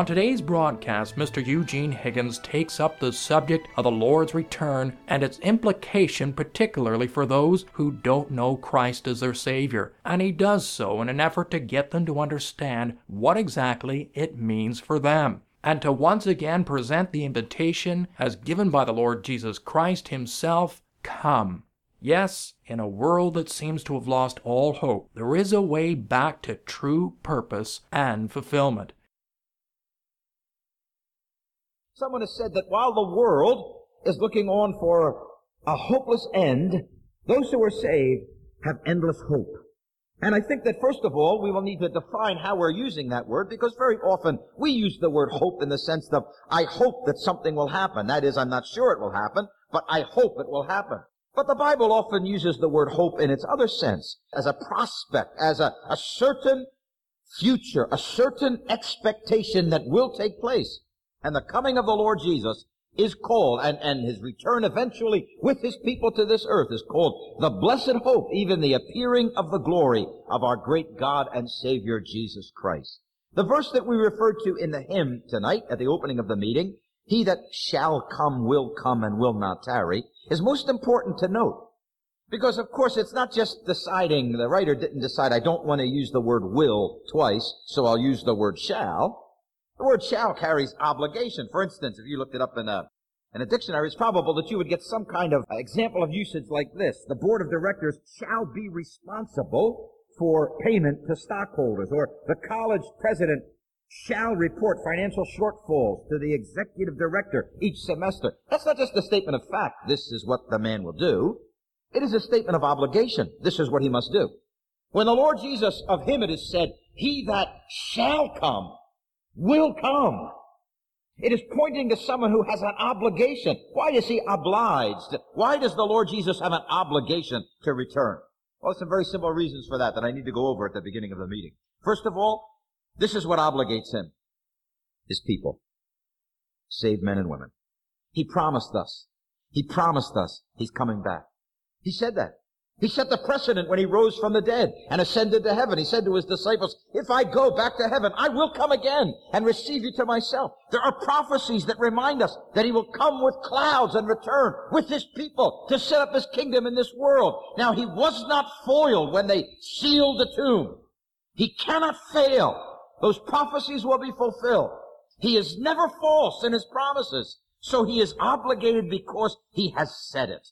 On today's broadcast, Mr. Eugene Higgins takes up the subject of the Lord's return and its implication, particularly for those who don't know Christ as their Savior. And he does so in an effort to get them to understand what exactly it means for them. And to once again present the invitation as given by the Lord Jesus Christ Himself Come. Yes, in a world that seems to have lost all hope, there is a way back to true purpose and fulfillment. Someone has said that while the world is looking on for a hopeless end, those who are saved have endless hope. And I think that first of all, we will need to define how we're using that word because very often we use the word hope in the sense of, I hope that something will happen. That is, I'm not sure it will happen, but I hope it will happen. But the Bible often uses the word hope in its other sense, as a prospect, as a, a certain future, a certain expectation that will take place. And the coming of the Lord Jesus is called, and, and his return eventually with his people to this earth is called the blessed hope, even the appearing of the glory of our great God and Savior Jesus Christ. The verse that we referred to in the hymn tonight at the opening of the meeting, he that shall come will come and will not tarry, is most important to note. Because of course it's not just deciding, the writer didn't decide I don't want to use the word will twice, so I'll use the word shall. The word shall carries obligation. For instance, if you looked it up in a, in a dictionary, it's probable that you would get some kind of example of usage like this. The board of directors shall be responsible for payment to stockholders, or the college president shall report financial shortfalls to the executive director each semester. That's not just a statement of fact. This is what the man will do. It is a statement of obligation. This is what he must do. When the Lord Jesus, of him it is said, he that shall come will come. It is pointing to someone who has an obligation. Why is he obliged? Why does the Lord Jesus have an obligation to return? Well, some very simple reasons for that that I need to go over at the beginning of the meeting. First of all, this is what obligates him. His people. Saved men and women. He promised us. He promised us he's coming back. He said that. He set the precedent when he rose from the dead and ascended to heaven. He said to his disciples, if I go back to heaven, I will come again and receive you to myself. There are prophecies that remind us that he will come with clouds and return with his people to set up his kingdom in this world. Now he was not foiled when they sealed the tomb. He cannot fail. Those prophecies will be fulfilled. He is never false in his promises. So he is obligated because he has said it.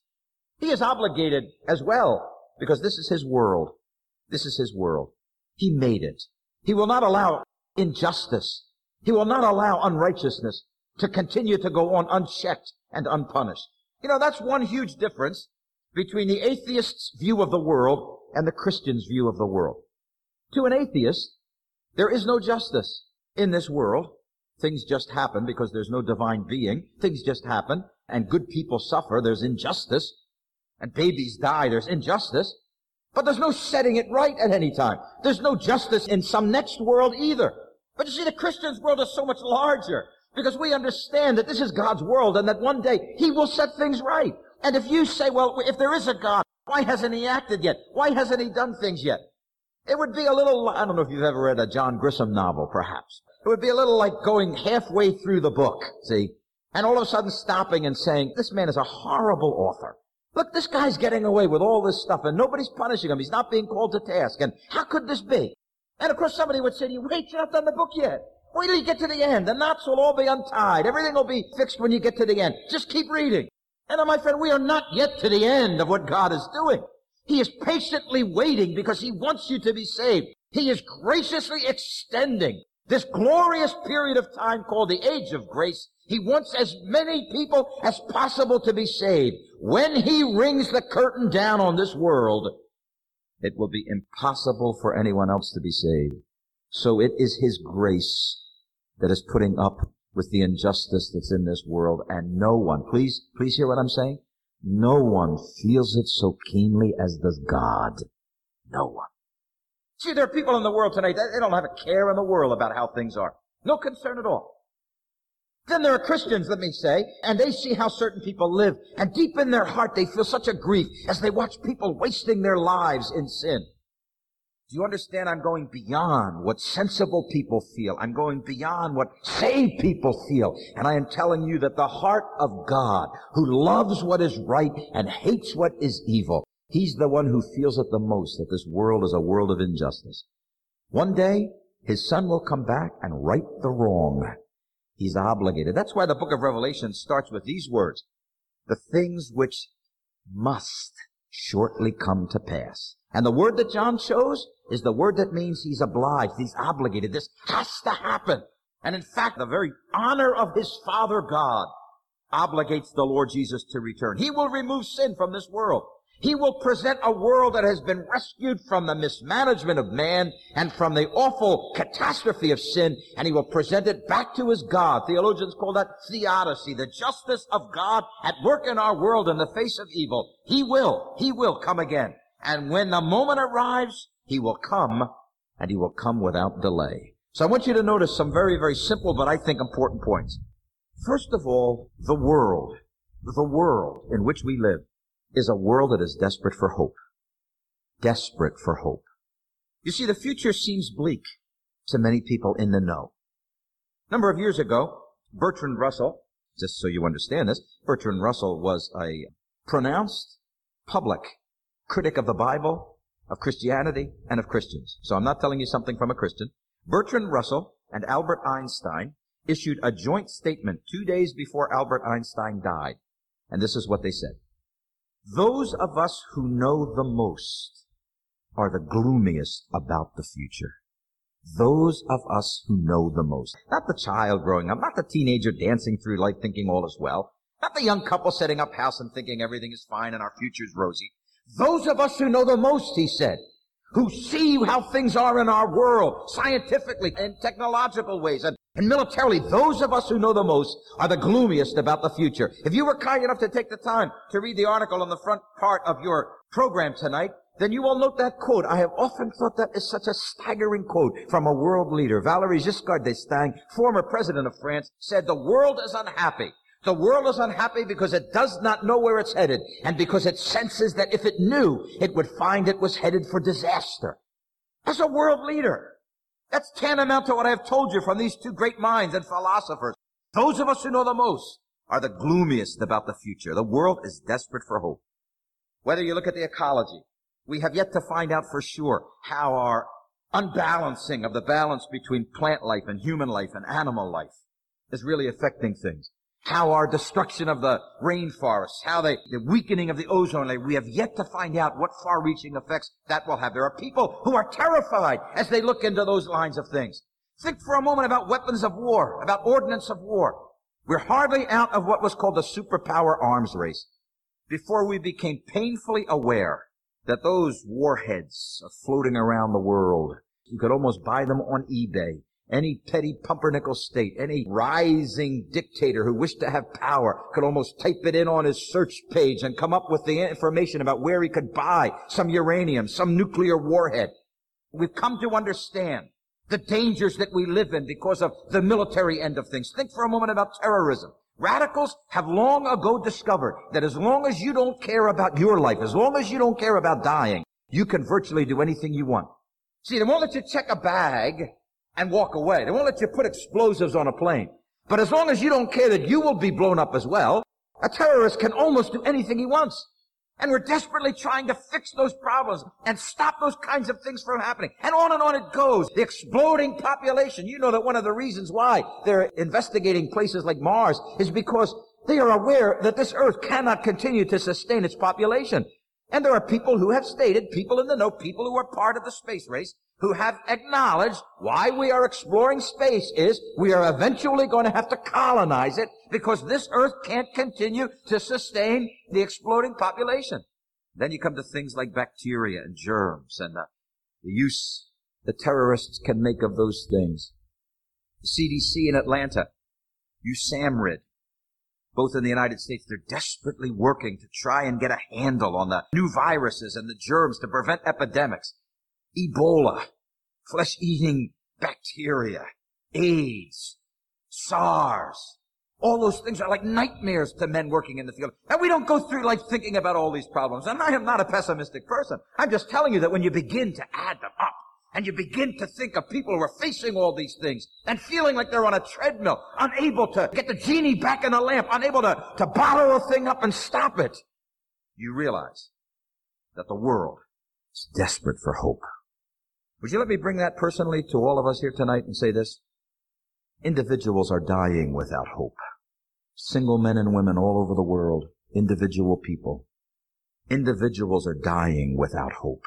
He is obligated as well because this is his world. This is his world. He made it. He will not allow injustice. He will not allow unrighteousness to continue to go on unchecked and unpunished. You know, that's one huge difference between the atheist's view of the world and the Christian's view of the world. To an atheist, there is no justice in this world. Things just happen because there's no divine being. Things just happen and good people suffer. There's injustice and babies die, there's injustice. But there's no setting it right at any time. There's no justice in some next world either. But you see, the Christian's world is so much larger because we understand that this is God's world and that one day He will set things right. And if you say, well, if there is a God, why hasn't He acted yet? Why hasn't He done things yet? It would be a little, I don't know if you've ever read a John Grisham novel, perhaps. It would be a little like going halfway through the book, see? And all of a sudden stopping and saying, this man is a horrible author. Look, this guy's getting away with all this stuff and nobody's punishing him. He's not being called to task. And how could this be? And of course somebody would say to you, wait, you're not done the book yet. Wait till you get to the end. The knots will all be untied. Everything will be fixed when you get to the end. Just keep reading. And uh, my friend, we are not yet to the end of what God is doing. He is patiently waiting because He wants you to be saved. He is graciously extending This glorious period of time called the age of grace, he wants as many people as possible to be saved. When he rings the curtain down on this world, it will be impossible for anyone else to be saved. So it is his grace that is putting up with the injustice that's in this world and no one, please, please hear what I'm saying? No one feels it so keenly as does God. No one. See, there are people in the world tonight, that they don't have a care in the world about how things are. No concern at all. Then there are Christians, let me say, and they see how certain people live, and deep in their heart they feel such a grief as they watch people wasting their lives in sin. Do you understand? I'm going beyond what sensible people feel. I'm going beyond what saved people feel. And I am telling you that the heart of God, who loves what is right and hates what is evil, He's the one who feels it the most that this world is a world of injustice. One day, his son will come back and right the wrong. He's obligated. That's why the book of Revelation starts with these words. The things which must shortly come to pass. And the word that John chose is the word that means he's obliged, he's obligated. This has to happen. And in fact, the very honor of his Father God obligates the Lord Jesus to return. He will remove sin from this world. He will present a world that has been rescued from the mismanagement of man and from the awful catastrophe of sin, and he will present it back to his God. Theologians call that theodicy, the justice of God at work in our world in the face of evil. He will, he will come again. And when the moment arrives, he will come, and he will come without delay. So I want you to notice some very, very simple, but I think important points. First of all, the world, the world in which we live is a world that is desperate for hope. Desperate for hope. You see, the future seems bleak to many people in the know. A number of years ago, Bertrand Russell, just so you understand this, Bertrand Russell was a pronounced public critic of the Bible, of Christianity, and of Christians. So I'm not telling you something from a Christian. Bertrand Russell and Albert Einstein issued a joint statement two days before Albert Einstein died. And this is what they said. Those of us who know the most are the gloomiest about the future. Those of us who know the most. Not the child growing up, not the teenager dancing through life thinking all is well, not the young couple setting up house and thinking everything is fine and our future's rosy. Those of us who know the most, he said, who see how things are in our world, scientifically and technological ways, and and militarily, those of us who know the most are the gloomiest about the future. If you were kind enough to take the time to read the article on the front part of your program tonight, then you will note that quote. I have often thought that is such a staggering quote from a world leader. Valéry Giscard d'Estaing, former president of France, said the world is unhappy. The world is unhappy because it does not know where it's headed and because it senses that if it knew, it would find it was headed for disaster. As a world leader, that's tantamount to what I have told you from these two great minds and philosophers. Those of us who know the most are the gloomiest about the future. The world is desperate for hope. Whether you look at the ecology, we have yet to find out for sure how our unbalancing of the balance between plant life and human life and animal life is really affecting things how our destruction of the rainforests, how the, the weakening of the ozone layer, we have yet to find out what far-reaching effects that will have. There are people who are terrified as they look into those lines of things. Think for a moment about weapons of war, about ordnance of war. We're hardly out of what was called the superpower arms race before we became painfully aware that those warheads are floating around the world. You could almost buy them on eBay any petty pumpernickel state, any rising dictator who wished to have power could almost type it in on his search page and come up with the information about where he could buy some uranium, some nuclear warhead. We've come to understand the dangers that we live in because of the military end of things. Think for a moment about terrorism. Radicals have long ago discovered that as long as you don't care about your life, as long as you don't care about dying, you can virtually do anything you want. See, they won't let you check a bag and walk away. They won't let you put explosives on a plane. But as long as you don't care that you will be blown up as well, a terrorist can almost do anything he wants. And we're desperately trying to fix those problems and stop those kinds of things from happening. And on and on it goes. The exploding population. You know that one of the reasons why they're investigating places like Mars is because they are aware that this earth cannot continue to sustain its population. And there are people who have stated, people in the know, people who are part of the space race, who have acknowledged why we are exploring space is we are eventually going to have to colonize it because this earth can't continue to sustain the exploding population. Then you come to things like bacteria and germs and the, the use the terrorists can make of those things. The CDC in Atlanta, USAMRIID, both in the United States, they're desperately working to try and get a handle on the new viruses and the germs to prevent epidemics. Ebola, flesh-eating bacteria, AIDS, SARS. All those things are like nightmares to men working in the field. And we don't go through life thinking about all these problems. And I am not a pessimistic person. I'm just telling you that when you begin to add them up, and you begin to think of people who are facing all these things and feeling like they're on a treadmill, unable to get the genie back in the lamp, unable to, to bottle a thing up and stop it. You realize that the world is desperate for hope. Would you let me bring that personally to all of us here tonight and say this? Individuals are dying without hope. Single men and women all over the world, individual people. Individuals are dying without hope.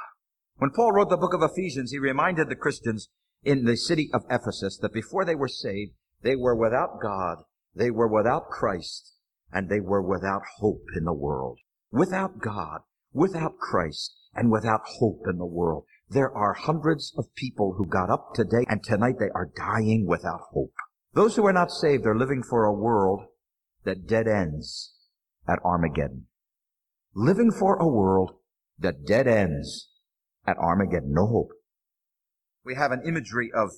When Paul wrote the book of Ephesians, he reminded the Christians in the city of Ephesus that before they were saved, they were without God, they were without Christ, and they were without hope in the world. Without God, without Christ, and without hope in the world. There are hundreds of people who got up today and tonight they are dying without hope. Those who are not saved are living for a world that dead ends at Armageddon. Living for a world that dead ends at Armageddon. No hope. We have an imagery of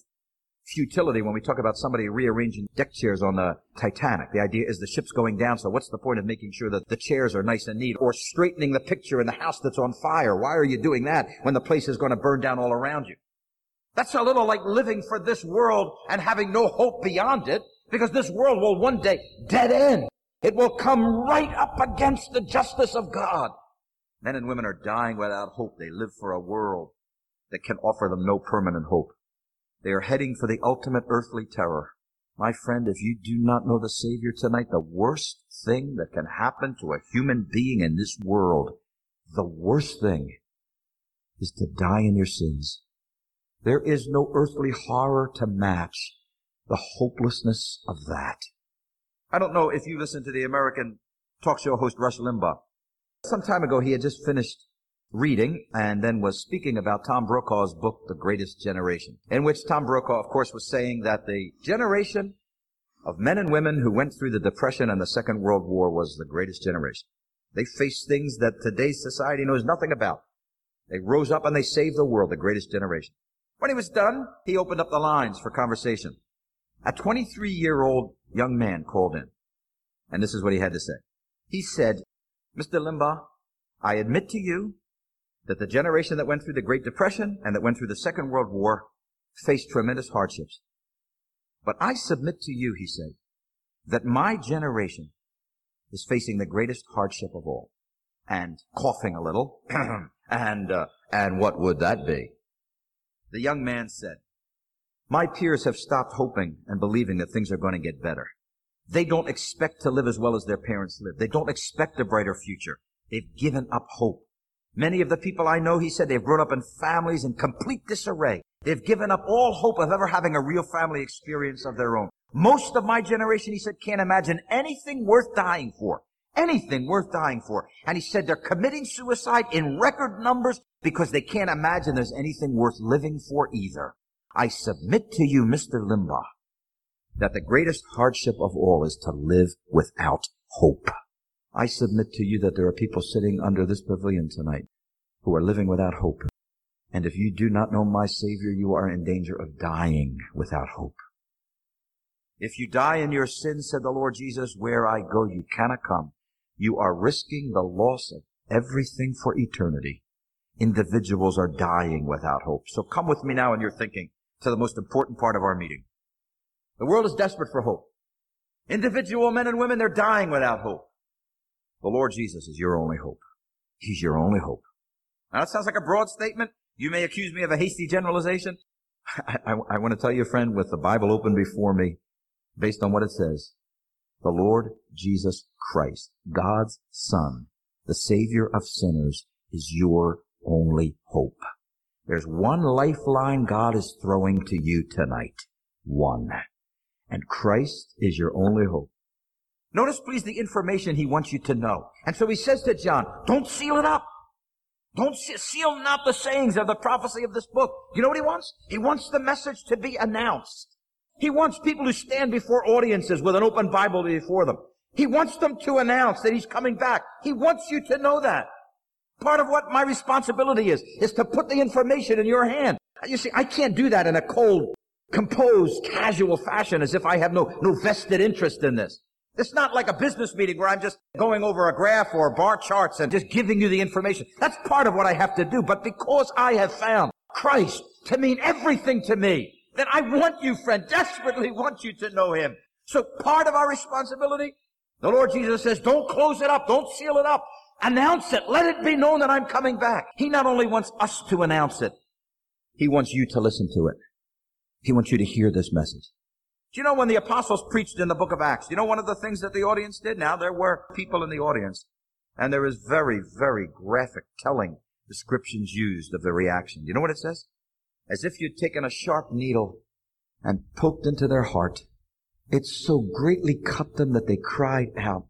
futility when we talk about somebody rearranging deck chairs on the Titanic. The idea is the ship's going down, so what's the point of making sure that the chairs are nice and neat? Or straightening the picture in the house that's on fire. Why are you doing that when the place is going to burn down all around you? That's a little like living for this world and having no hope beyond it, because this world will one day dead end. It will come right up against the justice of God. Men and women are dying without hope. They live for a world that can offer them no permanent hope. They are heading for the ultimate earthly terror. My friend, if you do not know the Savior tonight, the worst thing that can happen to a human being in this world, the worst thing is to die in your sins. There is no earthly horror to match the hopelessness of that. I don't know if you listen to the American talk show host Rush Limbaugh. Some time ago, he had just finished reading and then was speaking about Tom Brokaw's book, The Greatest Generation, in which Tom Brokaw, of course, was saying that the generation of men and women who went through the Depression and the Second World War was the greatest generation. They faced things that today's society knows nothing about. They rose up and they saved the world, the greatest generation. When he was done, he opened up the lines for conversation. A 23 year old young man called in, and this is what he had to say. He said, Mr. Limbaugh, I admit to you that the generation that went through the Great Depression and that went through the Second World War faced tremendous hardships. But I submit to you, he said, that my generation is facing the greatest hardship of all. And coughing a little, and, uh, and what would that be? The young man said, my peers have stopped hoping and believing that things are going to get better. They don't expect to live as well as their parents lived. They don't expect a brighter future. They've given up hope. Many of the people I know, he said, they've grown up in families in complete disarray. They've given up all hope of ever having a real family experience of their own. Most of my generation, he said, can't imagine anything worth dying for. Anything worth dying for. And he said they're committing suicide in record numbers because they can't imagine there's anything worth living for either. I submit to you, Mr. Limbaugh, that the greatest hardship of all is to live without hope. I submit to you that there are people sitting under this pavilion tonight who are living without hope. And if you do not know my Savior, you are in danger of dying without hope. If you die in your sins, said the Lord Jesus, where I go, you cannot come. You are risking the loss of everything for eternity. Individuals are dying without hope. So come with me now in your thinking to the most important part of our meeting. The world is desperate for hope. Individual men and women, they're dying without hope. The Lord Jesus is your only hope. He's your only hope. Now that sounds like a broad statement. You may accuse me of a hasty generalization. I, I, I want to tell you, friend, with the Bible open before me, based on what it says, the Lord Jesus Christ, God's Son, the Savior of sinners, is your only hope. There's one lifeline God is throwing to you tonight. One. And Christ is your only hope. Notice please the information he wants you to know. And so he says to John, don't seal it up. Don't seal not the sayings of the prophecy of this book. You know what he wants? He wants the message to be announced. He wants people to stand before audiences with an open Bible before them. He wants them to announce that he's coming back. He wants you to know that. Part of what my responsibility is, is to put the information in your hand. You see, I can't do that in a cold, composed, casual fashion as if I have no, no vested interest in this. It's not like a business meeting where I'm just going over a graph or bar charts and just giving you the information. That's part of what I have to do. But because I have found Christ to mean everything to me, then I want you, friend, desperately want you to know Him. So part of our responsibility, the Lord Jesus says, don't close it up, don't seal it up. Announce it. Let it be known that I'm coming back. He not only wants us to announce it, He wants you to listen to it. He wants you to hear this message. Do you know when the apostles preached in the book of Acts? You know one of the things that the audience did? Now there were people in the audience, and there is very, very graphic, telling descriptions used of the reaction. You know what it says? As if you'd taken a sharp needle and poked into their heart. It so greatly cut them that they cried out,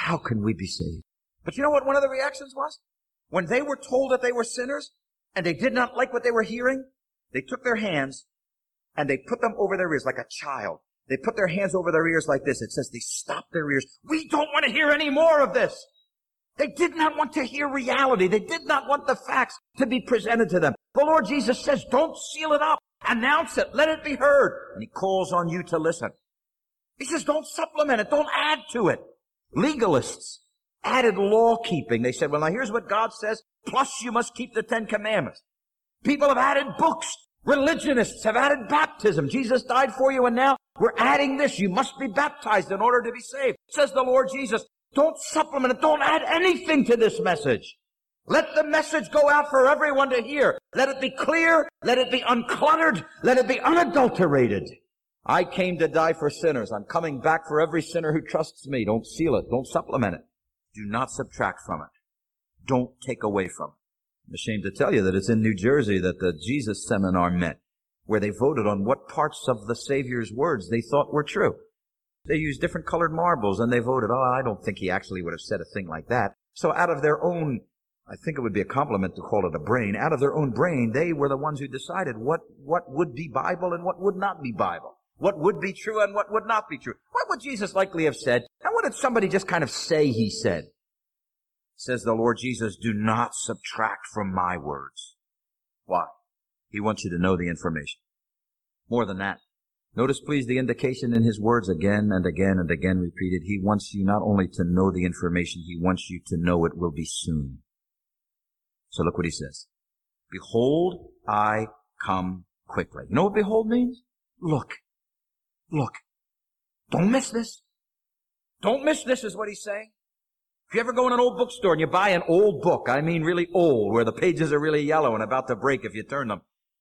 How can we be saved? But you know what one of the reactions was? When they were told that they were sinners and they did not like what they were hearing, they took their hands and they put them over their ears like a child. They put their hands over their ears like this. It says they stopped their ears. We don't want to hear any more of this. They did not want to hear reality. They did not want the facts to be presented to them. The Lord Jesus says, don't seal it up. Announce it. Let it be heard. And He calls on you to listen. He says, don't supplement it. Don't add to it. Legalists added law keeping. They said, well, now here's what God says, plus you must keep the Ten Commandments. People have added books. Religionists have added baptism. Jesus died for you and now we're adding this. You must be baptized in order to be saved. Says the Lord Jesus. Don't supplement it. Don't add anything to this message. Let the message go out for everyone to hear. Let it be clear. Let it be uncluttered. Let it be unadulterated. I came to die for sinners. I'm coming back for every sinner who trusts me. Don't seal it. Don't supplement it. Do not subtract from it. Don't take away from it. I'm ashamed to tell you that it's in New Jersey that the Jesus seminar met, where they voted on what parts of the Savior's words they thought were true. They used different colored marbles and they voted, oh, I don't think he actually would have said a thing like that. So out of their own, I think it would be a compliment to call it a brain, out of their own brain, they were the ones who decided what, what would be Bible and what would not be Bible. What would be true and what would not be true. What would Jesus likely have said? And what did somebody just kind of say he said? Says the Lord Jesus, do not subtract from my words. Why? He wants you to know the information. More than that. Notice please the indication in his words again and again and again repeated. He wants you not only to know the information, he wants you to know it will be soon. So look what he says. Behold, I come quickly. You know what behold means? Look. Look. Don't miss this. Don't miss this is what he's saying. If you ever go in an old bookstore and you buy an old book, I mean really old, where the pages are really yellow and about to break if you turn them,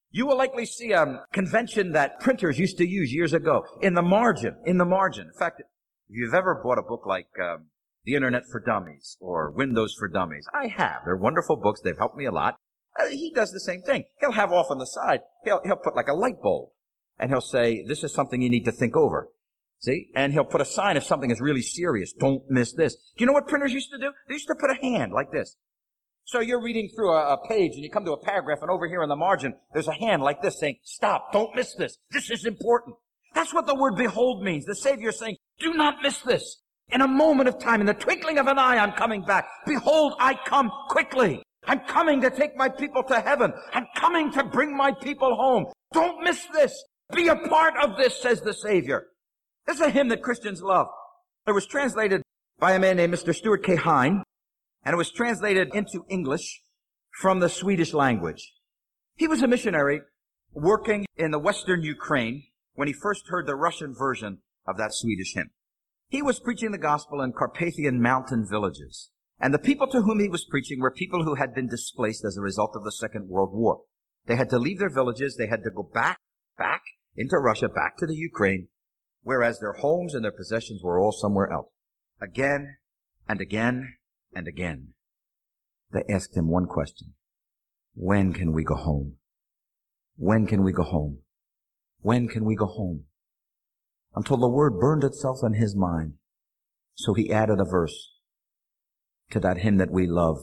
you will likely see a convention that printers used to use years ago. In the margin, in the margin. In fact, if you've ever bought a book like um, The Internet for Dummies or Windows for Dummies, I have. They're wonderful books. They've helped me a lot. Uh, he does the same thing. He'll have off on the side, he'll, he'll put like a light bulb and he'll say, this is something you need to think over. See? And he'll put a sign if something is really serious. Don't miss this. Do you know what printers used to do? They used to put a hand like this. So you're reading through a, a, page and you come to a paragraph and over here in the margin, there's a hand like this saying, stop, don't miss this. This is important. That's what the word behold means. The Savior is saying, do not miss this. In a moment of time, in the twinkling of an eye, I'm coming back. Behold, I come quickly. I'm coming to take my people to heaven. I'm coming to bring my people home. Don't miss this. Be a part of this, says the Savior. This is a hymn that Christians love. It was translated by a man named Mr. Stuart K. Hine and it was translated into English from the Swedish language. He was a missionary working in the western Ukraine when he first heard the Russian version of that Swedish hymn. He was preaching the gospel in Carpathian mountain villages. And the people to whom he was preaching were people who had been displaced as a result of the Second World War. They had to leave their villages. They had to go back, back into Russia, back to the Ukraine, whereas their homes and their possessions were all somewhere else. Again and again and again. they asked him one question. When can we go home? When can we go home? When can we go home? Until the word burned itself in his mind. So he added a verse to that hymn that we love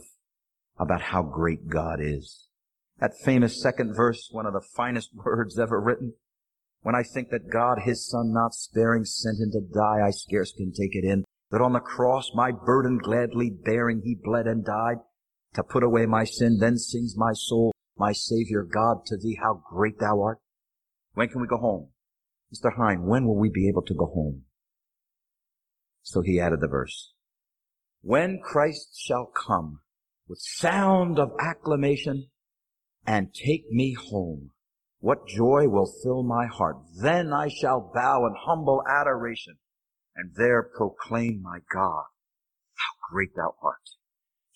about how great God is. That famous second verse, one of the finest words ever written. When I think that God, his son not sparing, sent him to die, I scarce can take it in. That on the cross, my burden gladly bearing, he bled and died to put away my sin. Then sings my soul, my Savior God, to thee, how great thou art. When can we go home? Mr. Hine, when will we be able to go home? So he added the verse. When Christ shall come with sound of acclamation and take me home, what joy will fill my heart? Then I shall bow in humble adoration and there proclaim my God. How great thou art.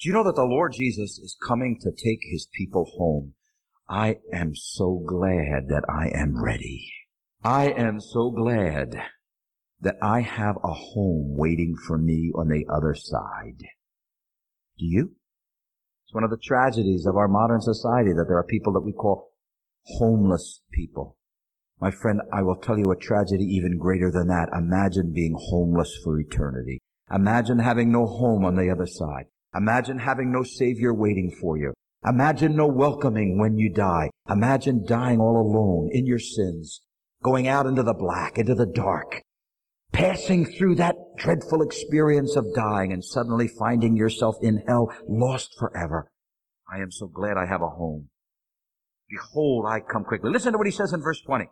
Do you know that the Lord Jesus is coming to take his people home? I am so glad that I am ready. I am so glad that I have a home waiting for me on the other side. Do you? It's one of the tragedies of our modern society that there are people that we call homeless people. My friend, I will tell you a tragedy even greater than that. Imagine being homeless for eternity. Imagine having no home on the other side. Imagine having no savior waiting for you. Imagine no welcoming when you die. Imagine dying all alone in your sins, going out into the black, into the dark, passing through that dreadful experience of dying and suddenly finding yourself in hell, lost forever. I am so glad I have a home. Behold, I come quickly. Listen to what he says in verse 20.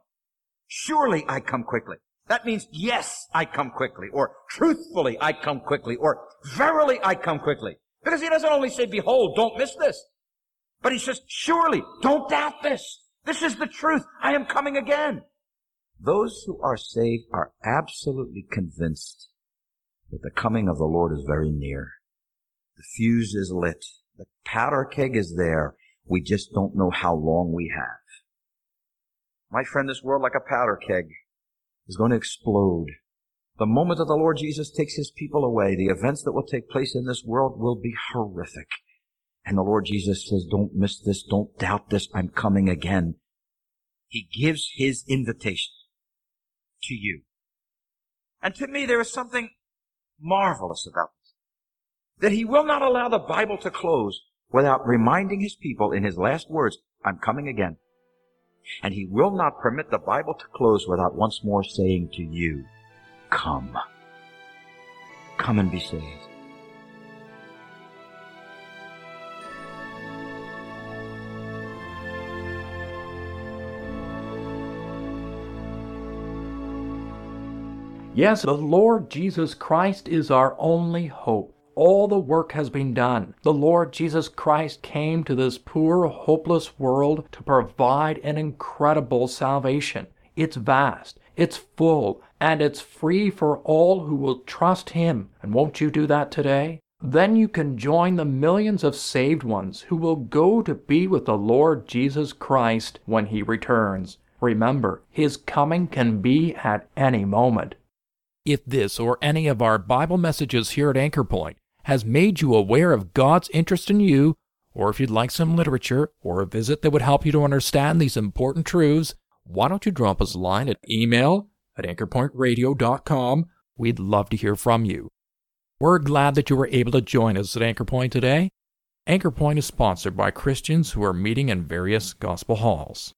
Surely I come quickly. That means yes, I come quickly, or truthfully I come quickly, or verily I come quickly. Because he doesn't only say, behold, don't miss this. But he says, surely, don't doubt this. This is the truth. I am coming again. Those who are saved are absolutely convinced that the coming of the Lord is very near. The fuse is lit. The powder keg is there. We just don't know how long we have. My friend, this world like a powder keg is going to explode. The moment that the Lord Jesus takes his people away, the events that will take place in this world will be horrific. And the Lord Jesus says, don't miss this. Don't doubt this. I'm coming again. He gives his invitation to you. And to me, there is something marvelous about this. That he will not allow the Bible to close without reminding his people in his last words, I'm coming again. And he will not permit the Bible to close without once more saying to you, come. Come and be saved. Yes, the Lord Jesus Christ is our only hope. All the work has been done. The Lord Jesus Christ came to this poor, hopeless world to provide an incredible salvation. It's vast, it's full, and it's free for all who will trust Him. And won't you do that today? Then you can join the millions of saved ones who will go to be with the Lord Jesus Christ when He returns. Remember, His coming can be at any moment. If this or any of our Bible messages here at Anchor Point has made you aware of God's interest in you, or if you'd like some literature or a visit that would help you to understand these important truths, why don't you drop us a line at email at anchorpointradio.com? We'd love to hear from you. We're glad that you were able to join us at Anchor Point today. Anchor Point is sponsored by Christians who are meeting in various gospel halls.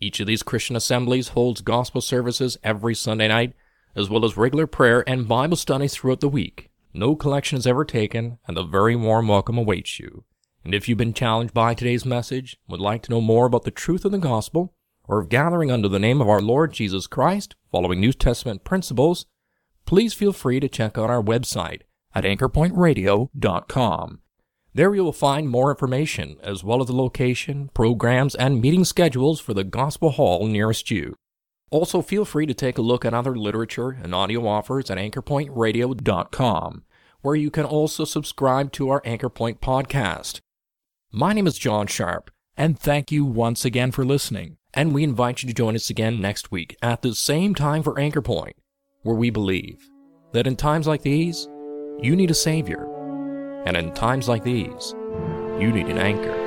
Each of these Christian assemblies holds gospel services every Sunday night as well as regular prayer and Bible studies throughout the week. No collection is ever taken, and a very warm welcome awaits you. And if you've been challenged by today's message, would like to know more about the truth of the gospel, or of gathering under the name of our Lord Jesus Christ, following New Testament principles, please feel free to check out our website at anchorpointradio.com. There you will find more information, as well as the location, programs, and meeting schedules for the Gospel Hall nearest you. Also, feel free to take a look at other literature and audio offers at anchorpointradio.com, where you can also subscribe to our Anchorpoint podcast. My name is John Sharp, and thank you once again for listening. And we invite you to join us again next week at the same time for Anchorpoint, where we believe that in times like these, you need a Savior. And in times like these, you need an anchor.